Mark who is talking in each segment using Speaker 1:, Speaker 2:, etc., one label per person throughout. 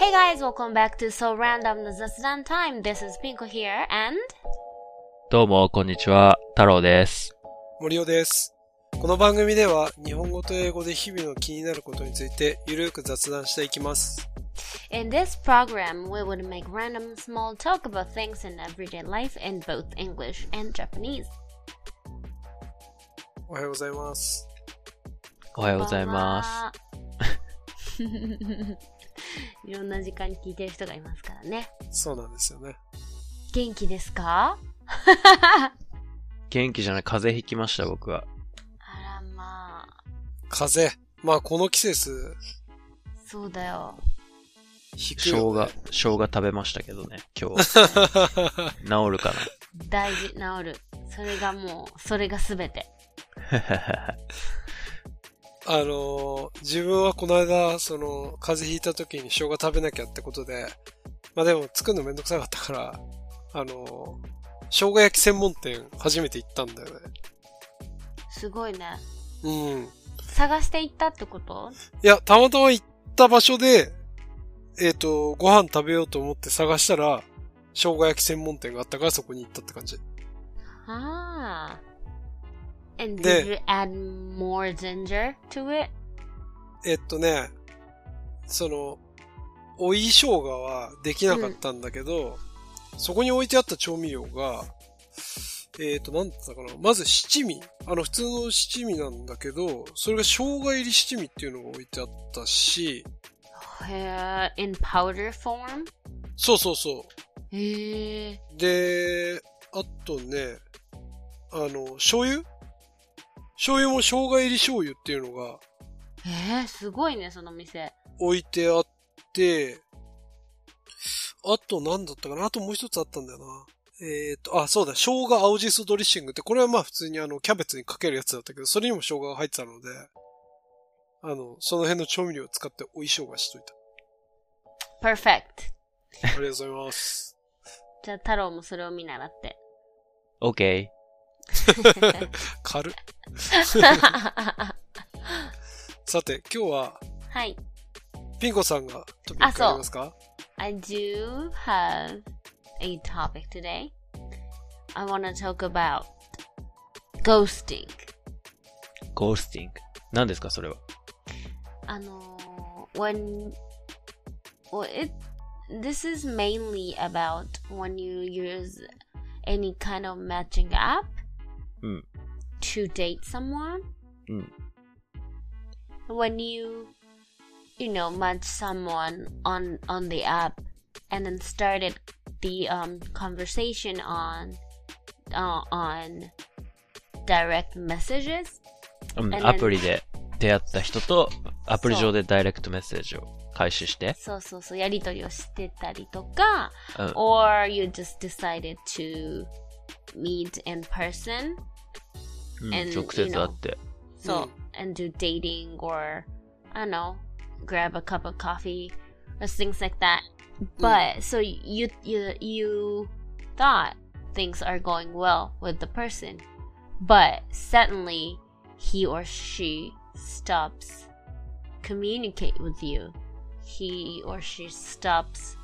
Speaker 1: Hey guys, welcome back to So Random の雑談 Time. This is Pinko here and
Speaker 2: どうも、こんにちは。太郎です。
Speaker 3: 森尾です。この番組では日本語と英語で日々の気になることについてゆるく雑談していきます。
Speaker 1: in this program we would make random small talk about things in everyday life in both English and Japanese.
Speaker 3: おはようございます。
Speaker 2: おはようございます。
Speaker 1: す。いろんな時間に聞いてる人がいますからね。
Speaker 3: そうなんですよね。
Speaker 1: 元気ですか？
Speaker 2: 元気じゃない、風邪ひきました、僕は。
Speaker 1: あらまあ、
Speaker 3: 風邪。まあこの季節、
Speaker 1: そうだよ。
Speaker 3: 引く
Speaker 2: 生姜
Speaker 3: よ、ね。、
Speaker 2: 生姜食べましたけどね、今日。治るか
Speaker 1: 大事、治る。それがもう、それがすべて。
Speaker 2: な。
Speaker 3: あのー自分はこの間、その、風邪ひいた時に生姜食べなきゃってことで、まあでも作るのめんどくさかったから、あのー生姜焼き専門店初めて行ったんだよね。
Speaker 1: すごいね。
Speaker 3: うん。
Speaker 1: 探していったってこと？
Speaker 3: いや、たまたま行った場所で、えっ、と、ご飯食べようと思って探したら、生姜焼き専門店があったからそこに行ったって感じ。
Speaker 1: ああ。And
Speaker 3: で
Speaker 1: did you add more ginger to it?
Speaker 3: えっとね、その、追い生姜はできなかったんだけど、そこに置いてあった調味料が、えっ、と、なんだったかな。まず七味。あの、普通の七味なんだけど、それが生姜入り七味っていうのが置いてあったし、
Speaker 1: へえ、in powder form?
Speaker 3: そうそうそ
Speaker 1: へえ。
Speaker 3: う。で、あとね、あの、醤油？醤油も生姜入り醤油っていうのが
Speaker 1: えー、すごいね、その店。
Speaker 3: 置いてあって、あと何だったかな？あともう一つあったんだよな。えっ、と、あ、そうだ、生姜青じそドレッシングって、これはまあ普通にあの、キャベツにかけるやつだったけど、それにも生姜が入ってたので、あの、その辺の調味料を使っておい生姜しといた。
Speaker 1: perfect.
Speaker 3: ありがとうございます。
Speaker 1: じゃあ、太郎もそれを見習って。
Speaker 2: OK。
Speaker 3: 軽っ。さて、今日は、
Speaker 1: はい。
Speaker 3: ピンコさんがトピックありますか
Speaker 1: I do have a topic today. I want to talk about ghosting.
Speaker 2: ゴースティング。何ですか、それは。
Speaker 1: あのー when well it this is mainly about when you use any kind of matching app
Speaker 2: うん。
Speaker 1: to date someone
Speaker 2: うん。
Speaker 1: when you you know match someone on on the app and then started the um conversation on uh, on direct messages
Speaker 2: うん、
Speaker 1: And then-
Speaker 2: アプリで出会った人と、アプリ上でダイレクトメッセージを開始して、
Speaker 1: そうそうそうやりとりをしてたりとか
Speaker 2: うん。
Speaker 1: or you just decided to meet in person
Speaker 2: うん
Speaker 1: and,
Speaker 2: 直接会って。
Speaker 1: so
Speaker 3: Mm.
Speaker 1: and do dating or i don't know grab a cup of coffee or things like that but so you you you thought things are going well with the person but suddenly he or she stops communicate with you he or she stops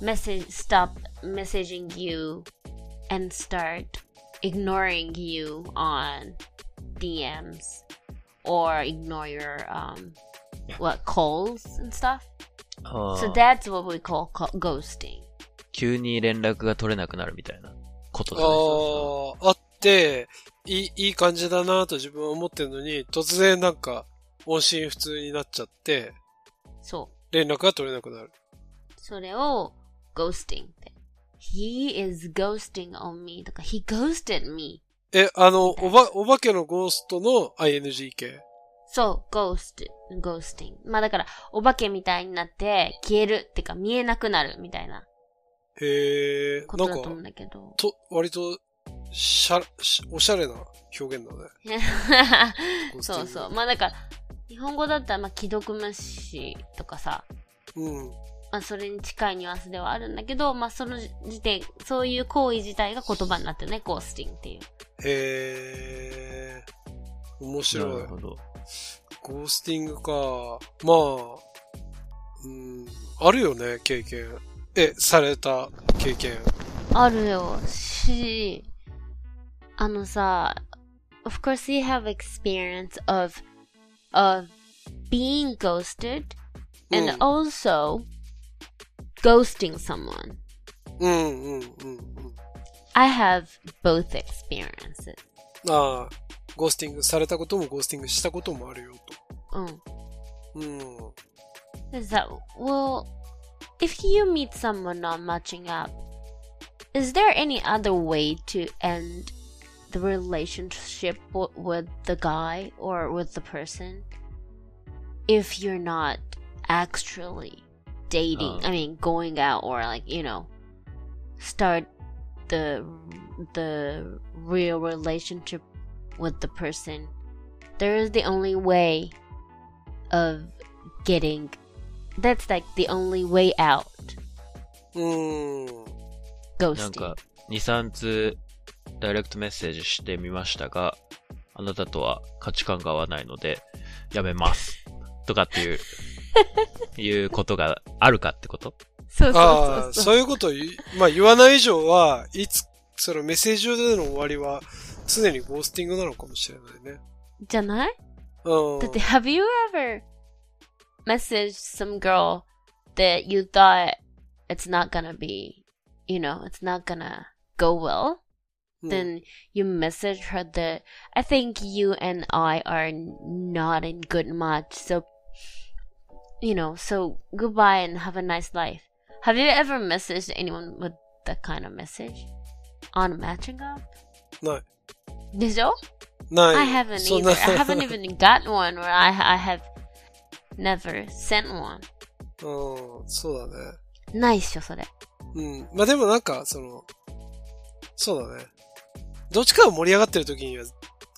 Speaker 1: message stop messaging you and start ignoring you on DMs or ignore your um what calls and stuff.
Speaker 2: あ
Speaker 1: So
Speaker 2: ー
Speaker 1: that's what we call, call ghosting.
Speaker 2: 急に連絡が取れなくなるみたいなことだね。そ
Speaker 3: ああ、あって、いい、いい感じだなと自分は思ってるのに、突然なんか、音信不通になっちゃって、
Speaker 1: そう。
Speaker 3: 連絡が取れなくなる。
Speaker 1: それを ghosting って。He is ghosting on me とか He ghosted me.
Speaker 3: え、あの、おば、お化けのゴーストの ING 系。
Speaker 1: そう、ghost, ghosting. まあだから、お化けみたいになって消えるってか見えなくなるみたいな
Speaker 3: へえ、
Speaker 1: ことと思うんだけど。
Speaker 3: と、割と、しゃ、しおしゃれな表現だね。
Speaker 1: そうそう。まあだから、日本語だったら、まあ既読無視とかさ、
Speaker 3: うん。
Speaker 1: まあそれに近いニュアンスではあるんだけど、まあその時点、そういう行為自体が言葉になってるね、ゴースティングっていう。
Speaker 3: へえ、面
Speaker 2: な
Speaker 3: 白い
Speaker 2: る。ほど。
Speaker 3: ゴースティングか。まあ、うん、あるよね、経験。え、された経験。
Speaker 1: あるよ。し、あのさ、of course you have experience of, of being ghosted
Speaker 3: うん
Speaker 1: and also ghosting someone.
Speaker 3: うんうんうんうん。
Speaker 1: I have both experiences.
Speaker 3: ああ、ゴースティングされたこともゴースティングしたこともあるよと。
Speaker 1: うん。
Speaker 3: うん。
Speaker 1: Is that, well, if you meet someone on matching app, is there any other way to end the relationship w- with the guy or with the person if you're not actually dating?
Speaker 2: Uh.
Speaker 1: I mean, going out or like you know, start the the real relationship with the person. There is the only way of getting that's like the only way out
Speaker 3: うん。
Speaker 2: なん
Speaker 1: ghosting
Speaker 2: か、2、3通、ダイレクトメッセージしてみましたが、あなたとは価値観が合わないので、やめます。とかっていう、 いうことがあるかってこと
Speaker 1: そうそうそうそう
Speaker 3: そういうことをまあ言わない以上は、いつ、そのメッセージ上での終わりは、常にゴースティングなのかもしれないね。
Speaker 1: じゃない
Speaker 3: うん。
Speaker 1: だって have you ever messaged some girl that you thought it's not gonna be you know it's not gonna go well
Speaker 3: うん
Speaker 1: then you message her that I think you and I are not in good match. So, you know, so goodbye and have a nice life. Have you ever messaged anyone with that kind of message on a matching app?
Speaker 3: ない。
Speaker 1: でしょ
Speaker 3: ない。
Speaker 1: I haven't either.
Speaker 3: な
Speaker 1: I haven't even got one, or I I have never sent one.
Speaker 3: うん、そうだね。
Speaker 1: ないっしょ、それ。
Speaker 3: うん。まあでもなんか、その、そうだね。どっちかが盛り上がってる時には、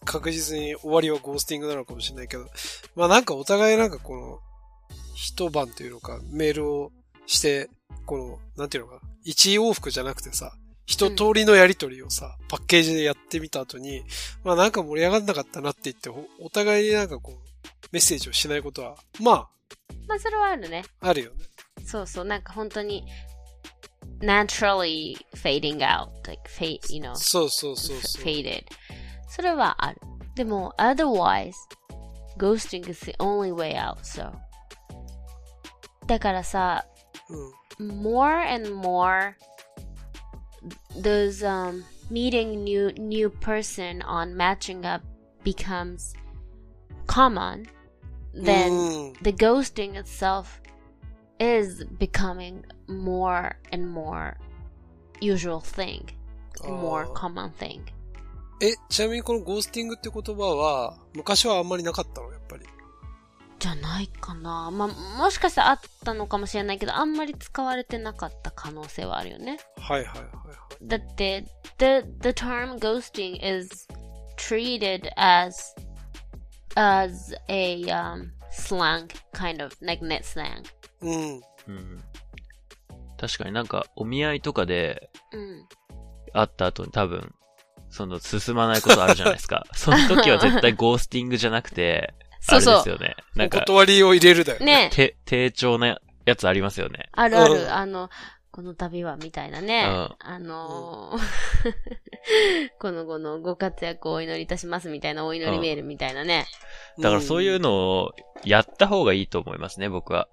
Speaker 3: 確実に終わりはゴースティングなのかもしれないけど、まあなんかお互いなんかこの、一晩というのか、メールをして、この、なんていうのかな、一往復じゃなくてさ、一通りのやりとりをさ、パッケージでやってみた後に、まあなんか盛り上がんなかったなって言って、おお互いになんかこう、メッセージをしないことは、ま
Speaker 1: まあ、それはあるね。
Speaker 3: あ、あるよね。
Speaker 1: そうそう、なんか本当に、naturally fading out, like fade, you know.
Speaker 3: そうそうそうそう。
Speaker 1: faded. それはある。でも、otherwise, ghosting is the only way out, so. だからさ、
Speaker 3: うん。
Speaker 1: more and more those um meeting new new person on matching up becomes common then
Speaker 3: うん。
Speaker 1: the ghosting itself is becoming more and more usual thing more common thing
Speaker 3: え、ちなみにこのゴースティングって言葉は、昔はあんまりなかったの、やっぱり。
Speaker 1: じゃないかなまあもしかしたらあったのかもしれないけどあんまり使われてなかった可能性はあるよね
Speaker 3: はいはいはいはい。
Speaker 1: だって the the term ghosting is treated as as a um slang kind of like net slang
Speaker 3: うん。
Speaker 2: うん。確かになんか、お見合いとかで
Speaker 1: うん
Speaker 2: 会った後に多分、その進まないことあるじゃないですか。その時は絶対ゴースティングじゃなくて、あ
Speaker 1: そうそう
Speaker 2: れですよね。なん
Speaker 3: お
Speaker 2: か、
Speaker 3: 断りを入れるだよね。
Speaker 1: ね
Speaker 2: て、低調なやつありますよね。
Speaker 1: あるある、
Speaker 3: うん
Speaker 1: あのこの度はみたいなね、
Speaker 2: うん
Speaker 1: あのー この後のご活躍をお祈りいたしますみたいなお祈りメールみたいなね。
Speaker 2: だからそういうのをやった方がいいと思いますね、僕は。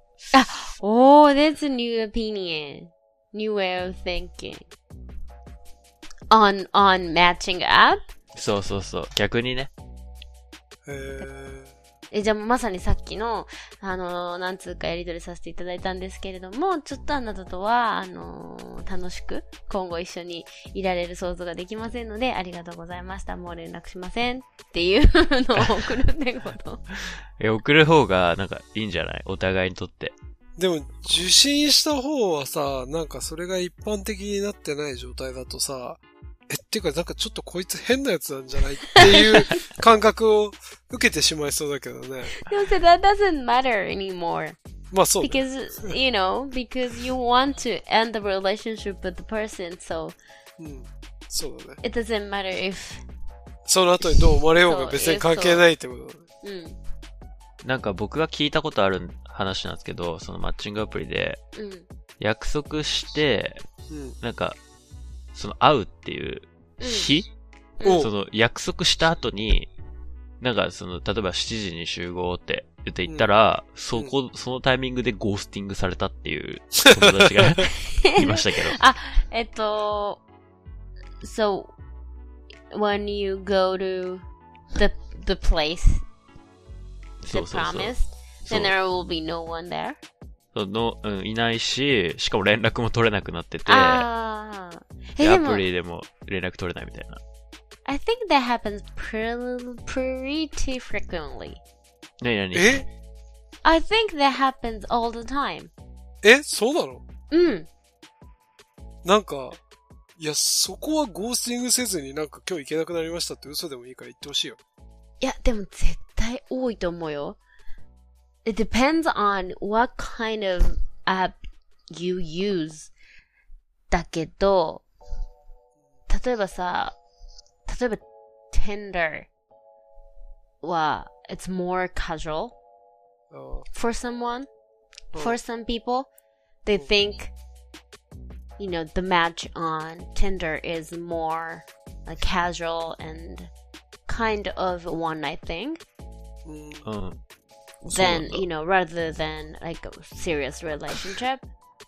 Speaker 1: Oh, that's a new opinion. New way of thinking. On, on matching app?
Speaker 2: そうそうそう。逆にね。
Speaker 3: へー
Speaker 1: え、じゃあまさにさっきの、あのー、何通かやり取りさせていただいたんですけれども、ちょっとあなたとは、あのー楽しく、今後一緒にいられる想像ができませんので、ありがとうございました。もう連絡しません。っていうのを送るってこと。
Speaker 2: え、送る方がなんかいいんじゃない？お互いにとって。
Speaker 3: でも、受信した方はさ、なんかそれが一般的になってない状態だとさ、え、っていうかなんかちょっとこいつ変なやつなんじゃないっていう感覚を受けてしまいそうだけどね。
Speaker 1: でもさ、that doesn't matter anymore.
Speaker 3: まあそう、ね。
Speaker 1: Because, you know, because you want to end the relationship with the person, so
Speaker 3: うん。そうだね。
Speaker 1: it doesn't matter if,
Speaker 3: その後にどう思われようが別に関係ないってことだね。
Speaker 1: うん。
Speaker 2: なんか僕が聞いたことある話なんですけど、そのマッチングアプリで
Speaker 1: うん。
Speaker 2: 約束して、
Speaker 3: うん。
Speaker 2: なんか、その会うっていう日、
Speaker 3: うん。お。
Speaker 2: その約束した後に、なんかその、例えば7時に集合って言って行ったら、そこ、そのタイミングでゴースティングされたっていう 友達が いましたけど。
Speaker 1: えっと、so, when you go to the, the place
Speaker 2: そ
Speaker 1: that
Speaker 2: うそうそう。
Speaker 1: promised,
Speaker 2: そう
Speaker 1: then there will be no one there?
Speaker 2: その、うん、いないし、しかも連絡も取れなくなってて、
Speaker 1: あ
Speaker 2: でアプ、リでも連絡取れないみたいな。
Speaker 1: I think that happens pre- pretty frequently.
Speaker 2: なになに
Speaker 3: え
Speaker 1: ？I think that happens all the time.
Speaker 3: え？そうなの？
Speaker 1: うん。
Speaker 3: なんか、いや、そこはゴースティングせずになんか今日行けなくなりましたって嘘でもいいから言ってほしいよ。
Speaker 1: いや、でも絶対多いと思うよ。It depends on what kind of app you use. だけど、例えばさ、例えば Tinder は、it's more casual
Speaker 3: あー
Speaker 1: for someone.
Speaker 3: うん
Speaker 1: For some people, they think, you know, the match on Tinder is more like casual and kind of one night thing.
Speaker 3: うん
Speaker 2: うん。
Speaker 1: than
Speaker 2: そう
Speaker 1: you know rather than like a serious relationship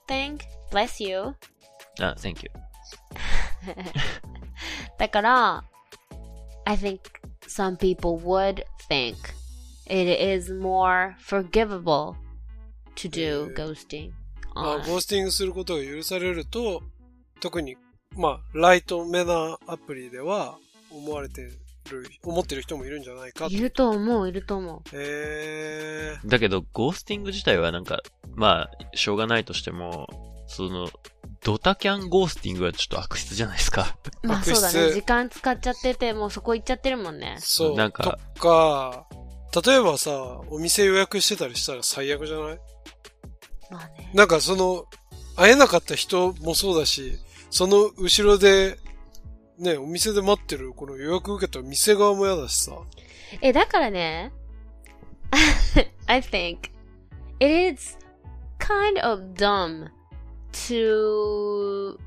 Speaker 1: thing bless you
Speaker 2: あ、thank you.
Speaker 1: だから I think some people would think it is more forgivable to do ghosting
Speaker 3: まあ、
Speaker 1: on
Speaker 3: ゴースティングすることが許されると、特に、まあ、ライトめなアプリでは思われてる、思ってる人もいるんじゃないかと。
Speaker 1: いると思ういると思う。
Speaker 3: へえ。
Speaker 2: だけど、ゴースティング自体はなんか、まあ、しょうがないとしても、その、ドタキャンゴースティングはちょっと悪質じゃないですか。
Speaker 1: まあそうだね時間使っちゃっててもうそこ行っちゃってるもんね
Speaker 3: そう。
Speaker 2: なんか
Speaker 3: とか、例えばさ、お店予約してたりしたら最悪じゃない？
Speaker 1: まあね
Speaker 3: なんかその、会えなかった人もそうだし、その後ろで、ね、お店で待ってる、この予約受けた店側も嫌だしさ。
Speaker 1: え、だからね、I think it is kind of dumb to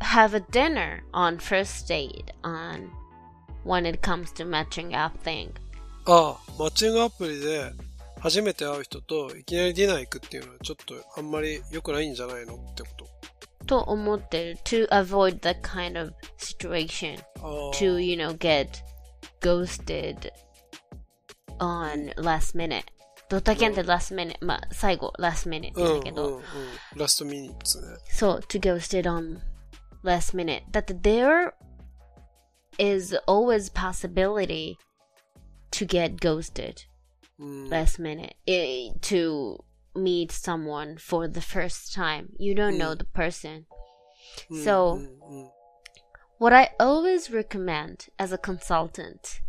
Speaker 1: have a dinner on first date on when it comes to matching app thing.
Speaker 3: ああ、マッチングアプリで初めて会う人といきなりディナー行くっていうのはちょっとあんまり良くないんじゃないのってこと。
Speaker 1: と思ってる to avoid that kind of situation
Speaker 3: ああ
Speaker 1: to, you know, get ghosted on last minute. ドタキャンって last minute, まあ最後 last minute って
Speaker 3: うんうん
Speaker 1: 言うんだけど、
Speaker 3: うん。ラストミニッツね。
Speaker 1: So to ghost it on last minute. That there is always possibility to get ghosted
Speaker 3: うん。
Speaker 1: last minute eh, to meet someone for the first time. You don't know the person.
Speaker 3: うん
Speaker 1: so-
Speaker 3: うんうん
Speaker 1: What I always recommend as a consultant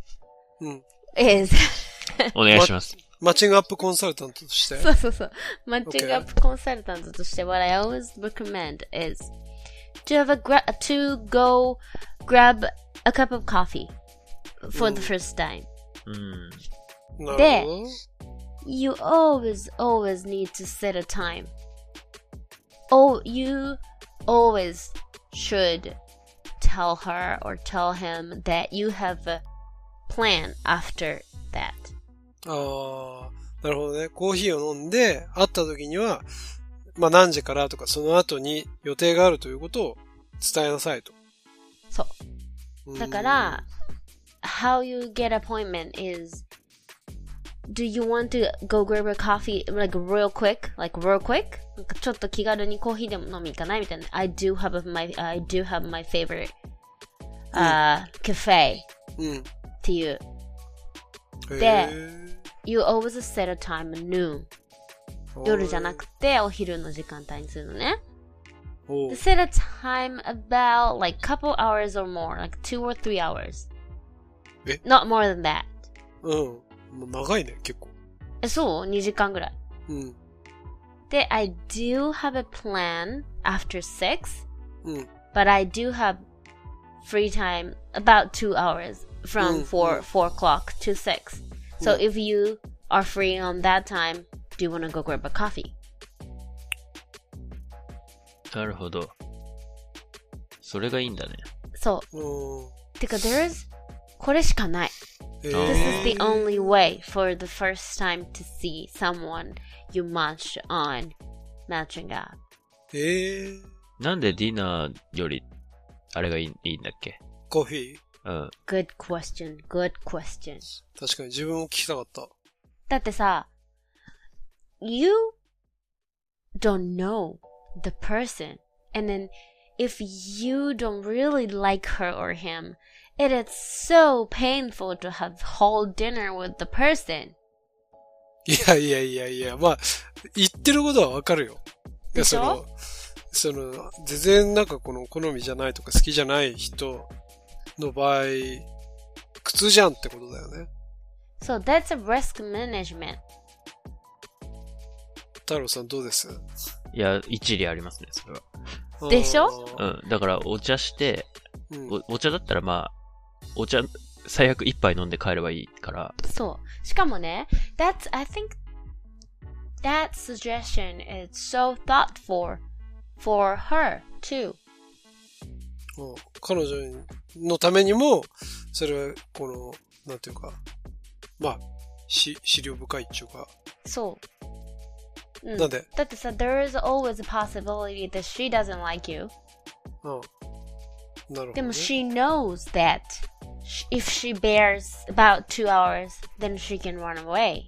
Speaker 3: うん。
Speaker 1: is
Speaker 2: お願いします。
Speaker 3: マッチングアップコンサルタントとして。
Speaker 1: そうそうそう。マッチング
Speaker 3: Okay.
Speaker 1: アップコンサルタントとして what I always recommend is to have a gra- to go grab a cup of coffee for the first time.
Speaker 2: うん。
Speaker 3: な
Speaker 1: で
Speaker 3: るほど。
Speaker 1: You always always need to set a time. Oh, you always should tell her or tell him that you have a plan after that.
Speaker 3: ああ、なるほどね。コーヒーを飲んで、会った時には、まあ何時からとか、その後に予定があるということを伝えなさいと。
Speaker 1: そう。
Speaker 3: うん
Speaker 1: だから、how you get appointment is do you want to go grab a coffee like real quick? Like real quick? ちょっと気軽にコーヒーでも飲み行かないみたいな。I do have my, I do have my favorite、uh, cafe
Speaker 3: うん。
Speaker 1: っていう。
Speaker 3: へ
Speaker 1: で
Speaker 3: ー
Speaker 1: You always set a time noon. 夜じゃなくてお昼の時間帯にするのね。
Speaker 3: おう
Speaker 1: Set a time about like couple hours or more, like two or three hours.
Speaker 3: え
Speaker 1: Not more than that.
Speaker 3: うん。もう長いね、結構。
Speaker 1: え、そう ?2 時間ぐらい。
Speaker 3: うん。
Speaker 1: で、I do have a plan after 6,
Speaker 3: うん。
Speaker 1: but I do have free time about two hours from
Speaker 3: Mm,
Speaker 1: four,
Speaker 3: mm.
Speaker 1: four o'clock to six. So
Speaker 3: Mm.
Speaker 1: if you are free on that time, do you want to go grab a coffee?
Speaker 2: なるほど。それがいいんだね。
Speaker 1: そう。
Speaker 3: うん。
Speaker 1: てか、there's これしかない。
Speaker 3: え
Speaker 1: This is the
Speaker 3: ー
Speaker 1: only way for the first time to see someone you match on matching app.
Speaker 3: えー、
Speaker 2: なんでディナーより、あれがいいいいんだっけ
Speaker 3: コーヒー
Speaker 2: うん。
Speaker 1: Good question. Good question.
Speaker 3: 確かに自分も聞きたかった。
Speaker 1: だってさ、you don't know the person. And then if you don't really like her or him, it is so painful to have whole dinner with the person.
Speaker 3: いやいやいやいや、まあ、言ってることはわかるよ。いや、
Speaker 1: でしょ
Speaker 3: その、その、全然なんかこの好みじゃないとか好きじゃない人の場合、苦痛じゃんってことだよね。
Speaker 1: So that's a risk management.
Speaker 3: 太郎さんどうです？
Speaker 2: いや、一理ありますね、それは。
Speaker 1: でしょ？
Speaker 2: う
Speaker 3: あ
Speaker 2: ん。だから、お茶して、
Speaker 3: ーうん
Speaker 2: おお茶だったらまあ、お茶、最悪一杯飲んで帰ればいいから、
Speaker 1: そう。しかもね、that's, I think, that suggestion is so thoughtful for her too.
Speaker 3: うん彼女のためにも、それは、この、なんていうか、まあ、し、資料深いっていうか、
Speaker 1: そう。うん、
Speaker 3: なんで
Speaker 1: だってさ、there is always a possibility that she doesn't like you.
Speaker 3: うん。なるほど、ね。
Speaker 1: でも she knows that sh- if she bears about two hours, then she can run away.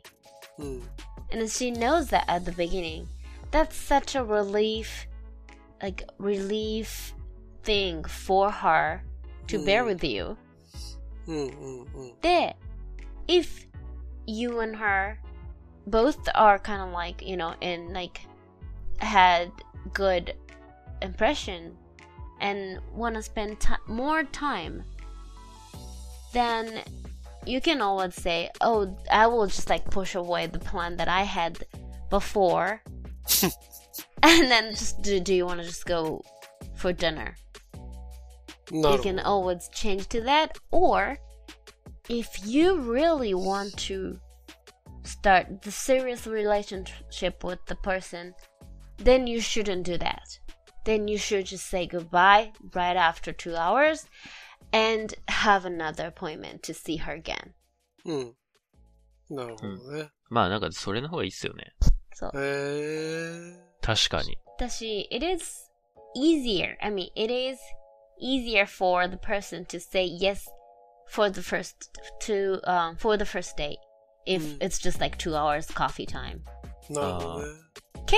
Speaker 3: うん。
Speaker 1: And she knows that at the beginning. That's such a relief, like relief thing for her to bear hmm. with you.
Speaker 3: Hmm, hmm,
Speaker 1: there, if you and her both are kind of like, you know, in like had good impression and want to spend t- more time, then you can always say, "Oh, I will just like push away the plan that I had before," and then just do, do you want to just go for dinner?
Speaker 3: な
Speaker 1: you
Speaker 3: るほ
Speaker 1: can
Speaker 3: ど。
Speaker 1: always change to that or if you really want to start the serious relationship with the person then you shouldn't do that then you should just say goodbye right after two hours and have another appointment to see her again
Speaker 3: うん。なるほどね。
Speaker 2: まあなんかそれの方がいいっすよね。
Speaker 1: so
Speaker 3: へえ
Speaker 2: 確かに。
Speaker 1: Dashi, it is easier. I mean, it is easier for the person to say yes for the first to um for the first date if
Speaker 3: Mm.
Speaker 1: it's just like two hours coffee time.
Speaker 3: ー。なるほどね。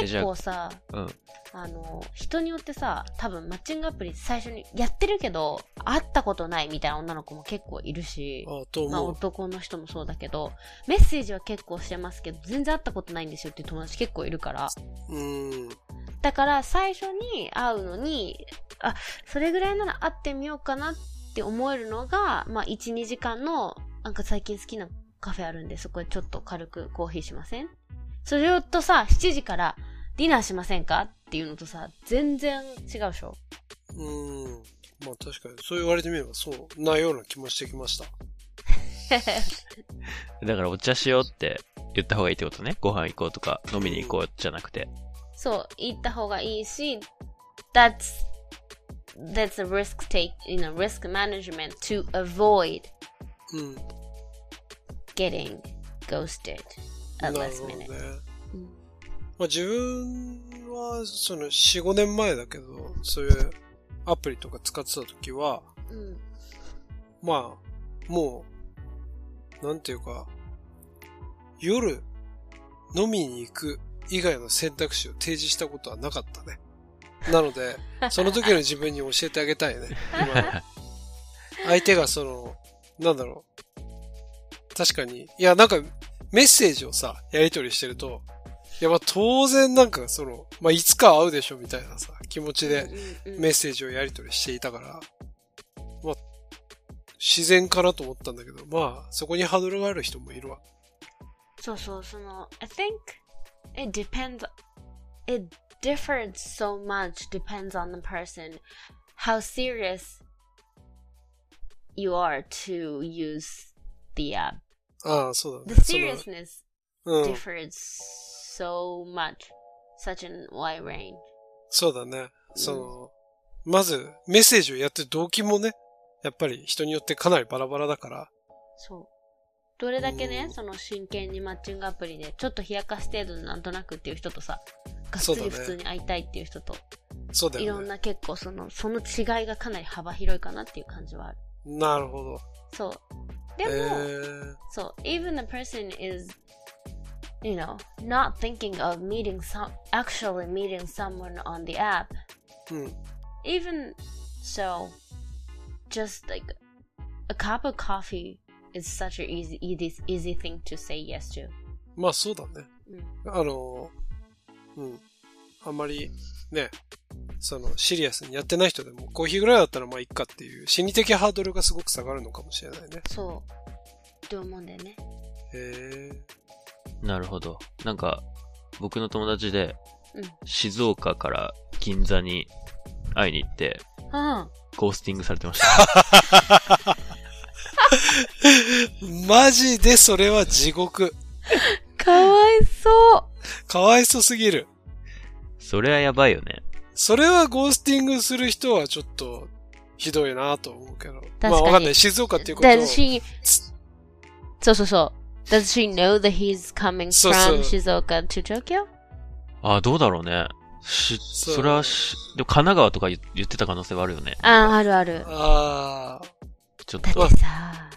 Speaker 1: 結構さ、
Speaker 2: うん。
Speaker 1: あの、人によってさ、多分マッチングアプリ最初にやってるけど、会ったことないみたいな女の子も結構いるし、
Speaker 3: あと
Speaker 1: まあ。男の人もそうだけど、メッセージは結構してますけど、全然会ったことないんですよっていう友達結構いるから、
Speaker 3: うん。
Speaker 1: だから最初に会うのに、あ、それぐらいなら会ってみようかなって思えるのが、まあ1、2時間の、なんか最近好きなカフェあるんで、そこでちょっと軽くコーヒーしません？それとさ、7時からディナーしませんか？っていうのとさ、全然違うでしょ？
Speaker 3: うん。まあ確かに、そう言われてみればそうなような気もしてきました。
Speaker 2: だからお茶しようって言った方がいいってことね。ご飯行こうとか飲みに行こうじゃなくて。
Speaker 1: そう、行った方がいいし、that's, that's a risk take, you know, risk management to avoid
Speaker 3: うん。
Speaker 1: getting ghosted
Speaker 3: な
Speaker 1: at
Speaker 3: る
Speaker 1: last
Speaker 3: ほどね
Speaker 1: minute.。うん
Speaker 3: まあ自分は、その4、5年前だけど、そういうアプリとか使ってた時は、
Speaker 1: うん
Speaker 3: まあ、もう、なんていうか、夜飲みに行く以外の選択肢を提示したことはなかったね。なので、その時の自分に教えてあげたいね。今の 相手がその、なんだろう。確かに。いや、なんか、メッセージをさ、やり取りしてると、いや、まあ当然なんかその、まあいつか会うでしょみたいなさ、気持ちでメッセージをやり取りしていたから、まあ、自然かなと思ったんだけど、まあ、そこにハードルがある人もいるわ。
Speaker 1: そうそう、その、I think it depends, it differs so much depends on the person, how serious you are to use the app.
Speaker 3: ああ、そうだ
Speaker 1: The
Speaker 3: ね。その
Speaker 1: seriousness
Speaker 3: うん。
Speaker 1: differs so much. Such a wide range.
Speaker 3: そうだね。その、まず、メッセージをやってる動機もね、やっぱり人によってかなりバラバラだから。
Speaker 1: そう。どれだけね
Speaker 3: う、ん
Speaker 1: その真剣にマッチングアプリで、ちょっと冷やかし程度でなんとなくっていう人とさ、がっつり普通に会いたいっていう人と、
Speaker 3: そうだよね。
Speaker 1: いろんな結構その、その違いがかなり幅広いかなっていう感じはある。
Speaker 3: なるほど。
Speaker 1: そう。で
Speaker 3: え
Speaker 1: も、
Speaker 3: ー、
Speaker 1: そう、even the person is, you know, not thinking of meeting some, actually meeting someone on the app,
Speaker 3: うん。
Speaker 1: even so, just like a cup of coffee is such an easy, easy, easy thing to say yes to.
Speaker 3: まあそうだね。
Speaker 1: うん
Speaker 3: あの、うん。あんまり、ね、その、シリアスにやってない人でも、コーヒーぐらいだったらまあいっかっていう、心理的ハードルがすごく下がるのかもしれないね。
Speaker 1: そう。って思うんだよね。
Speaker 3: へえ。
Speaker 2: なるほど。なんか、僕の友達で、
Speaker 1: うん。
Speaker 2: 静岡から銀座に会いに行って、
Speaker 1: あ
Speaker 2: ゴースティングされてました。
Speaker 3: マジでそれは地獄。
Speaker 1: あ、かわいそう。
Speaker 3: かわいそすぎる。
Speaker 2: それはやばいよね。
Speaker 3: それはゴースティングする人はちょっと、ひどいなと思うけど。
Speaker 1: かに
Speaker 3: まあわかんない。静岡っていうことを。
Speaker 1: そうそうそう。Does she know that he's coming
Speaker 3: そうそう
Speaker 1: from Shizuoka to Tokyo?
Speaker 2: あ、どうだろうね。し、
Speaker 3: そう
Speaker 2: それはし、でも神奈川とか言言ってた可能性はあるよね。
Speaker 1: ああ、あるある。
Speaker 3: ああ。
Speaker 2: ちょっ
Speaker 1: だ
Speaker 2: と
Speaker 1: って。さ、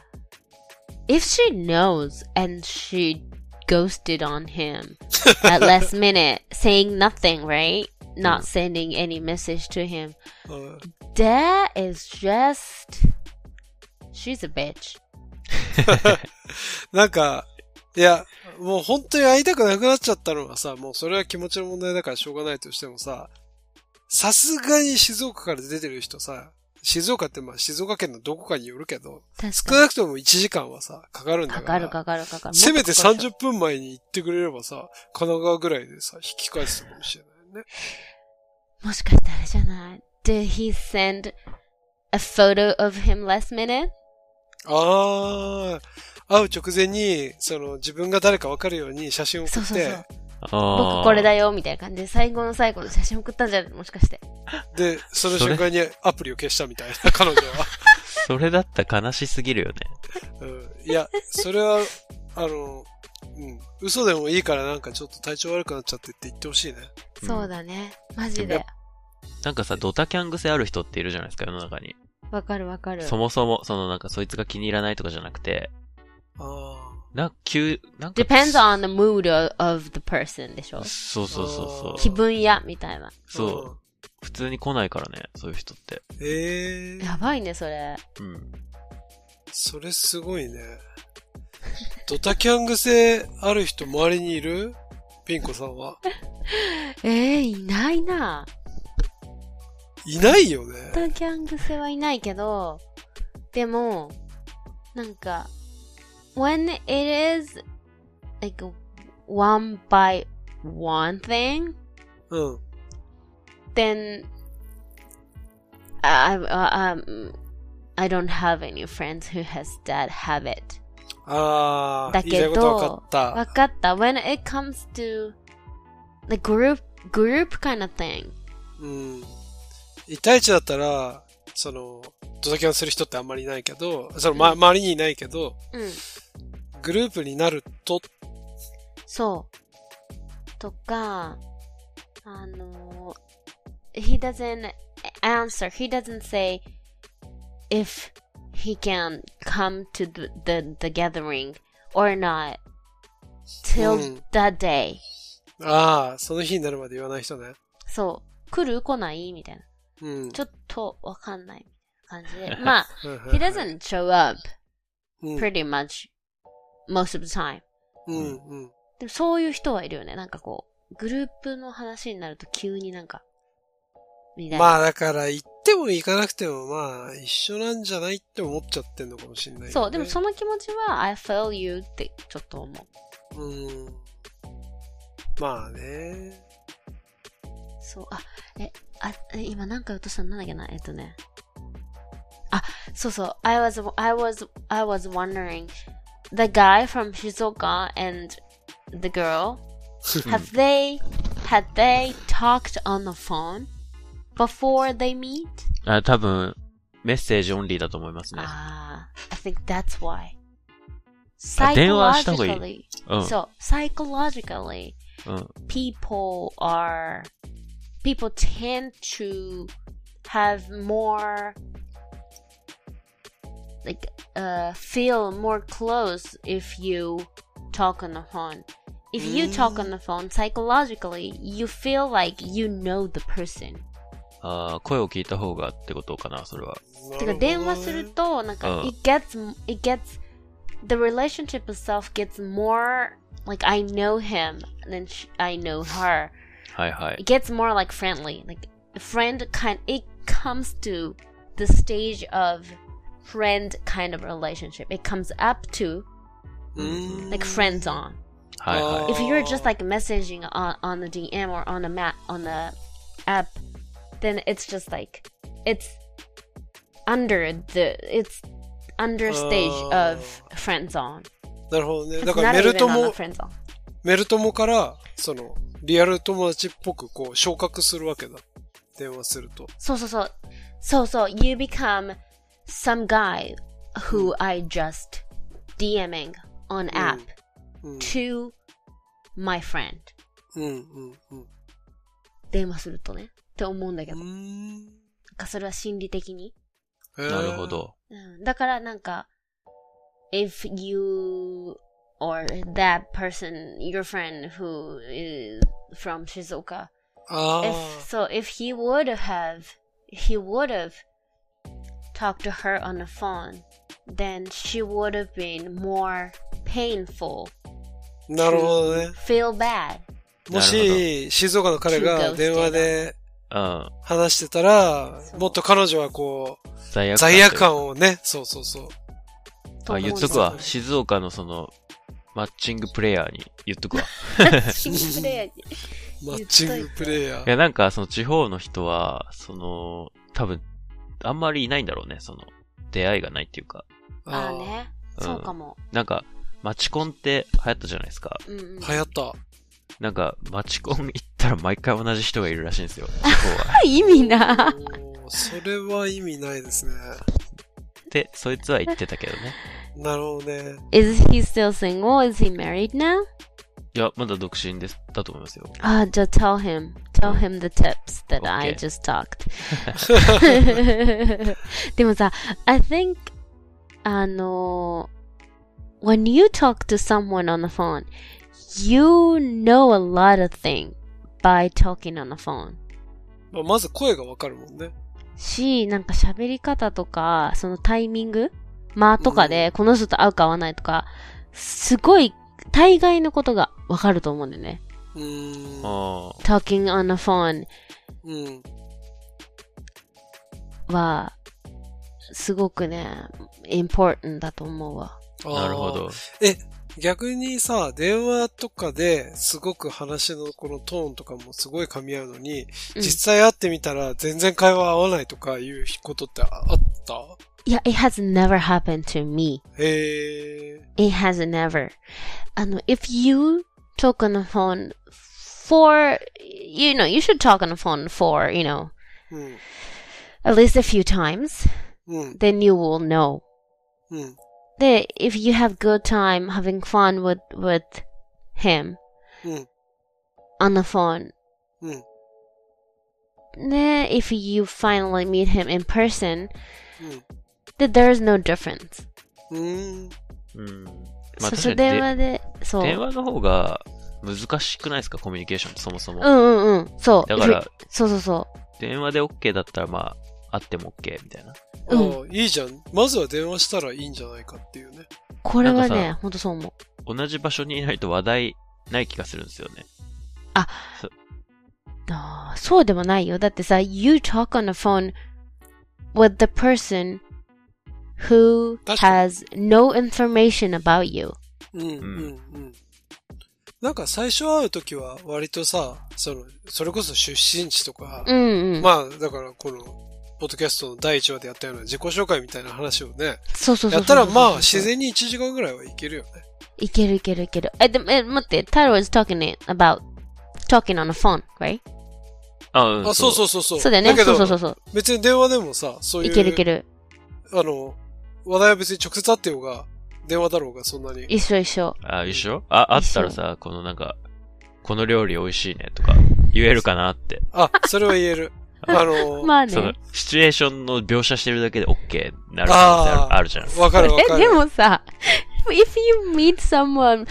Speaker 1: if she knows and she ghosted on him at last minute, saying nothing, right? Not sending any message to him.
Speaker 3: うん、
Speaker 1: That is just. She's a bitch.
Speaker 3: なんか、いや、もう本当に会いたくなくなっちゃったのはさ、もうそれは気持ちの問題だからしょうがないとしてもさ、さすがに静岡から出てる人さ、静岡ってまあ静岡県のどこかによるけど、少なくとも1時間はさ、かかるん
Speaker 1: に。
Speaker 3: だか。
Speaker 1: からかるかかるかかる。
Speaker 3: せめて
Speaker 1: もっとかかるでしょ
Speaker 3: 30分前に行ってくれればさ、神奈川ぐらいでさ、引き返すかもしれないね。
Speaker 1: もしかしたらあれじゃない ?Did he send a photo of him last minute?
Speaker 3: ああ、会う直前に、その自分が誰かわかるように写真を送って、
Speaker 1: そうそうそう。僕これだよ、みたいな感じで、最後の最後の写真送ったんじゃないもしかして。
Speaker 3: で、その瞬間にアプリを消したみたいな、彼女は。
Speaker 2: それだったら悲しすぎるよね。
Speaker 3: うん、いや、それは、あの、うん、嘘でもいいからなんかちょっと体調悪くなっちゃってって言ってほしいね。
Speaker 2: うん
Speaker 1: そうだね。マジ
Speaker 3: や
Speaker 1: で。
Speaker 2: なんかさ、ドタキャン癖ある人っているじゃないですか、世の中に。
Speaker 1: わかるわかる。
Speaker 2: そもそも、そのなんかそいつが気に入らないとかじゃなくて、
Speaker 3: あ
Speaker 2: な急、なんか。
Speaker 1: depends on the mood of, the person でしょ？
Speaker 2: そうそうそうそう。
Speaker 1: 気分屋みたいな。
Speaker 3: あ。
Speaker 2: そう。普通に来ないからね、そういう人って。
Speaker 3: うん。ええー、
Speaker 1: やばいね、それ。
Speaker 2: うん。
Speaker 3: それすごいね。ドタキャン癖ある人周りにいる？ピンコさんは。
Speaker 1: えー、いないな。
Speaker 3: いないよね。
Speaker 1: タキャン癖はいないけど、でも、なんか、when it is, like, one by one thing,
Speaker 3: うん。
Speaker 1: then I, I, um, I don't have any friends who has that habit.
Speaker 3: ああ、
Speaker 1: だけ
Speaker 3: 言いたいことわか
Speaker 1: ど
Speaker 3: っ、た。
Speaker 1: わかった。When it comes to the group, group kind of thing.
Speaker 3: うん。 一対一だったら、その、ドタキャンする人ってあんまりいないけど、その、ま、
Speaker 1: うん
Speaker 3: 周りにいないけど、
Speaker 1: うん。
Speaker 3: グループになると、
Speaker 1: そう。とか、あの、he doesn't answer, he doesn't say if he can come to the, the, the gathering or not till
Speaker 3: うん
Speaker 1: that day.
Speaker 3: ああ、その日になるまで言わない人ね。
Speaker 1: そう。来る？来ない？みたいな。
Speaker 3: うん。
Speaker 1: ちょっとわかんないみたいな感じで。まあ、he doesn't show up
Speaker 3: うん、
Speaker 1: pretty much most of the time.
Speaker 3: うん、うん。
Speaker 1: でもそういう人はいるよね。なんかこう、グループの話になると急になんか、みたいな。
Speaker 3: まあだから行っても行かなくてもまあ一緒なんじゃないって思っちゃってんのかもしれない、ね。
Speaker 1: そう、でもその気持ちは、I feel you ってちょっと思う。
Speaker 3: うん。まあね。
Speaker 1: そう、あ、え、あ、え今なんか言うとしたのなんだっけなえっとね。あ、そうそう、I was, I was, I was wondering, the guy from Shizuoka and the girl, have they had they talked on the phone before they meet?
Speaker 2: あ多分、メッセージオンリーだと思いますね。
Speaker 1: Ah, I think that's why.
Speaker 2: あ電話した方がいい
Speaker 1: Psychologically,
Speaker 2: うん。
Speaker 1: so psychologically,
Speaker 2: うん。
Speaker 1: people are people tend to have more like uh feel more close if you talk on the phone if you talk on the phone psychologically you feel like you know the person
Speaker 2: あー声を聞いた方がってことかな、それは。
Speaker 1: てか電話するとなんか
Speaker 2: うん
Speaker 1: it gets it gets the relationship itself gets more like I know him than sh- I know her
Speaker 2: はいはい
Speaker 1: it。gets more like friendly. Like a friend kind it comes to the stage of friend kind of relationship. It comes up to
Speaker 3: うーん
Speaker 1: like friends on.
Speaker 2: はいは
Speaker 1: If you're just like messaging on on the DM or on the mat on the app, then it's just like it's under the it's under stage of friends on.
Speaker 3: なるほどね。
Speaker 1: It's
Speaker 3: だから
Speaker 1: not
Speaker 3: メル
Speaker 1: even
Speaker 3: ト
Speaker 1: on the
Speaker 3: モ、
Speaker 1: friends on.
Speaker 3: メルトモから、その、 リアル友達っぽくこう、昇格するわけだ。電話すると。
Speaker 1: So so so so so you become some guy who I just DMing on app
Speaker 3: うん。
Speaker 1: to my friend
Speaker 3: うん、うん、うん。
Speaker 1: 電話するとねって思うんだけど、
Speaker 3: う
Speaker 1: ん
Speaker 3: ん。
Speaker 1: かそれは心理的に、
Speaker 2: なるほ。ど。
Speaker 1: うん、だからなんか if you or that person your friend who is from Shizuoka
Speaker 3: あ
Speaker 1: if
Speaker 3: あ。
Speaker 1: so if he would have he would have talked to her on the phone then she would have been more painful
Speaker 3: なるほどね。
Speaker 1: feel bad
Speaker 3: もし、静岡の彼が電話で
Speaker 2: うん。
Speaker 3: 話してたらもっと彼女はこう、
Speaker 2: 罪悪
Speaker 3: 感をね、そうそうそう。
Speaker 2: あ、言っとくわ。静岡のその、マッチングプレイヤーに言っとくわ。
Speaker 1: シンプルや
Speaker 3: マッチングプレイヤー。
Speaker 2: いや、なんか、その地方の人は、その、多分、あんまりいないんだろうね、その、出会いがないっていうか。
Speaker 1: ああね
Speaker 2: うん
Speaker 1: そうかも
Speaker 2: なんか、マチコンって流行ったじゃないですか。
Speaker 1: うんうん
Speaker 3: 流行った。
Speaker 2: なんか、マチコン行ったら毎回同じ人がいるらしいんですよ。地方は。
Speaker 1: 意味な
Speaker 3: それは意味ないですね。
Speaker 2: って、そいつは言ってたけどね。
Speaker 3: なるほどね。
Speaker 1: Is he still single? Is he married now?
Speaker 2: いや、まだ独身です、だと思いますよ。
Speaker 1: Ah, just tell him. Tell him the tips that I
Speaker 2: Okay.
Speaker 1: just talked. でもさ、I think, あの、when you talk to someone on the phone, you know a lot of things by talking on the phone.
Speaker 3: まあ、まず声がわかるもんね。
Speaker 1: し、なんか喋り方とか、そのタイミング間とかで、この人と会うか会わないとか、すごい、大概のことがわかると思うんだよね。
Speaker 3: うーん。
Speaker 2: あ
Speaker 1: talking on the phone
Speaker 3: うん。
Speaker 1: は、すごくね、important だと思うわ。
Speaker 2: なるほど。。
Speaker 3: 逆にさ、電話とかですごく話のこのトーンとかもすごい噛み合うのに、
Speaker 1: うん
Speaker 3: 実際会ってみたら全然会話合わないとかいうことってあった
Speaker 1: いや、it has never happened to me.
Speaker 3: へえ。
Speaker 1: It has never. あの、if you talk on the phone for, you know, you should talk on the phone for, you know,
Speaker 3: うん。
Speaker 1: at least a few times,
Speaker 3: うん。
Speaker 1: then you will know.
Speaker 3: うん。
Speaker 1: で、if you have good time having fun with, with him
Speaker 3: うん。
Speaker 1: on the phone,
Speaker 3: うん。
Speaker 1: ね、if you finally meet him in person,
Speaker 3: うん。
Speaker 1: then there is no difference.
Speaker 3: うーん。
Speaker 2: うん。まあ
Speaker 1: そうそう、
Speaker 2: 確かにで
Speaker 1: 電話で、そう。
Speaker 2: 電話の方が難しくないですかコミュニケーションってそもそも。
Speaker 1: うんうんうん。そう。
Speaker 2: だから、
Speaker 1: そうそうそ
Speaker 2: 電話で OK だったらまあ、 会っても OK みたいな。
Speaker 1: うん
Speaker 3: ああ、いいじゃん。まずは電話したらいいんじゃないかっていうね。
Speaker 1: う。これは
Speaker 2: なんか
Speaker 1: ね、ほんとそう思う。
Speaker 2: 同じ場所にいないと話題ない気がするんですよね。
Speaker 1: あーそうでもないよ。だってさ、you talk on the phone with the person who has no information about you.
Speaker 3: うん、うん、うん。なんか最初会うときは割とさ、その、それこそ出身地とか、
Speaker 1: うんうん。
Speaker 3: まあ、だからこの、ポッドキャストの第1話でやったような自己紹介みたいな話をね、
Speaker 1: そうそうそう。
Speaker 3: やったらまあ自然に1時間ぐらいはいけるよね。
Speaker 1: いけるいけるいける。え、でも、え、待って、Tyler was talking about talking on the phone, right?
Speaker 2: あ、うん。
Speaker 3: あ、そうそうそうそう。
Speaker 1: そうだよね。
Speaker 3: けど、
Speaker 1: そうそうそうそう。
Speaker 3: 別に電話でもさ、そういう、
Speaker 1: いけるいける。
Speaker 3: あの、話題は別に直接会ってようが、電話だろうがそんなに。
Speaker 1: 一緒一緒。
Speaker 2: あ、一緒？あ、あったらさ、このなんか、この料理美味しいねとか、言えるかなって。
Speaker 3: あ、それは言える。あの、
Speaker 1: まあ
Speaker 2: その
Speaker 1: ね。、
Speaker 2: シチュエーションの描写してるだけで OK になる可能性あ
Speaker 3: あ
Speaker 2: るあるじゃん。
Speaker 3: わかるわか
Speaker 1: え、
Speaker 3: る。
Speaker 1: でもさ、if you meet someone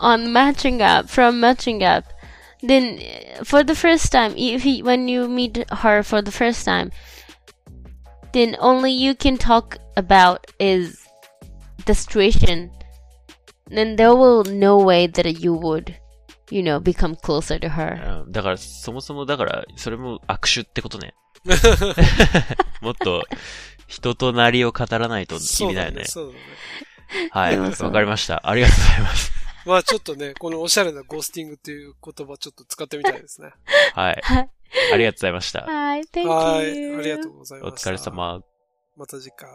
Speaker 1: on matching app, from matching app, then uh, for the first time, if he, when you meet her for the first time, then only you can talk about is the situation. Then there will no way that you would, you know, become closer to her.
Speaker 2: うんだから、そもそもだから、それも握手ってことね。もっと、人となりを語らないと意味ないよね。
Speaker 3: そうだね。
Speaker 2: はい。わ
Speaker 1: でもそう
Speaker 2: かりました。ありがとうございます。
Speaker 3: まあちょっとね、このおしゃれなゴースティングっていう言葉ちょっと使ってみたいですね。
Speaker 2: はい。ありがとうございました。
Speaker 1: Hi, thank
Speaker 3: はい。
Speaker 1: you.
Speaker 3: ありがとうござい
Speaker 2: お
Speaker 3: ました。
Speaker 2: 疲れ様。
Speaker 3: また次回。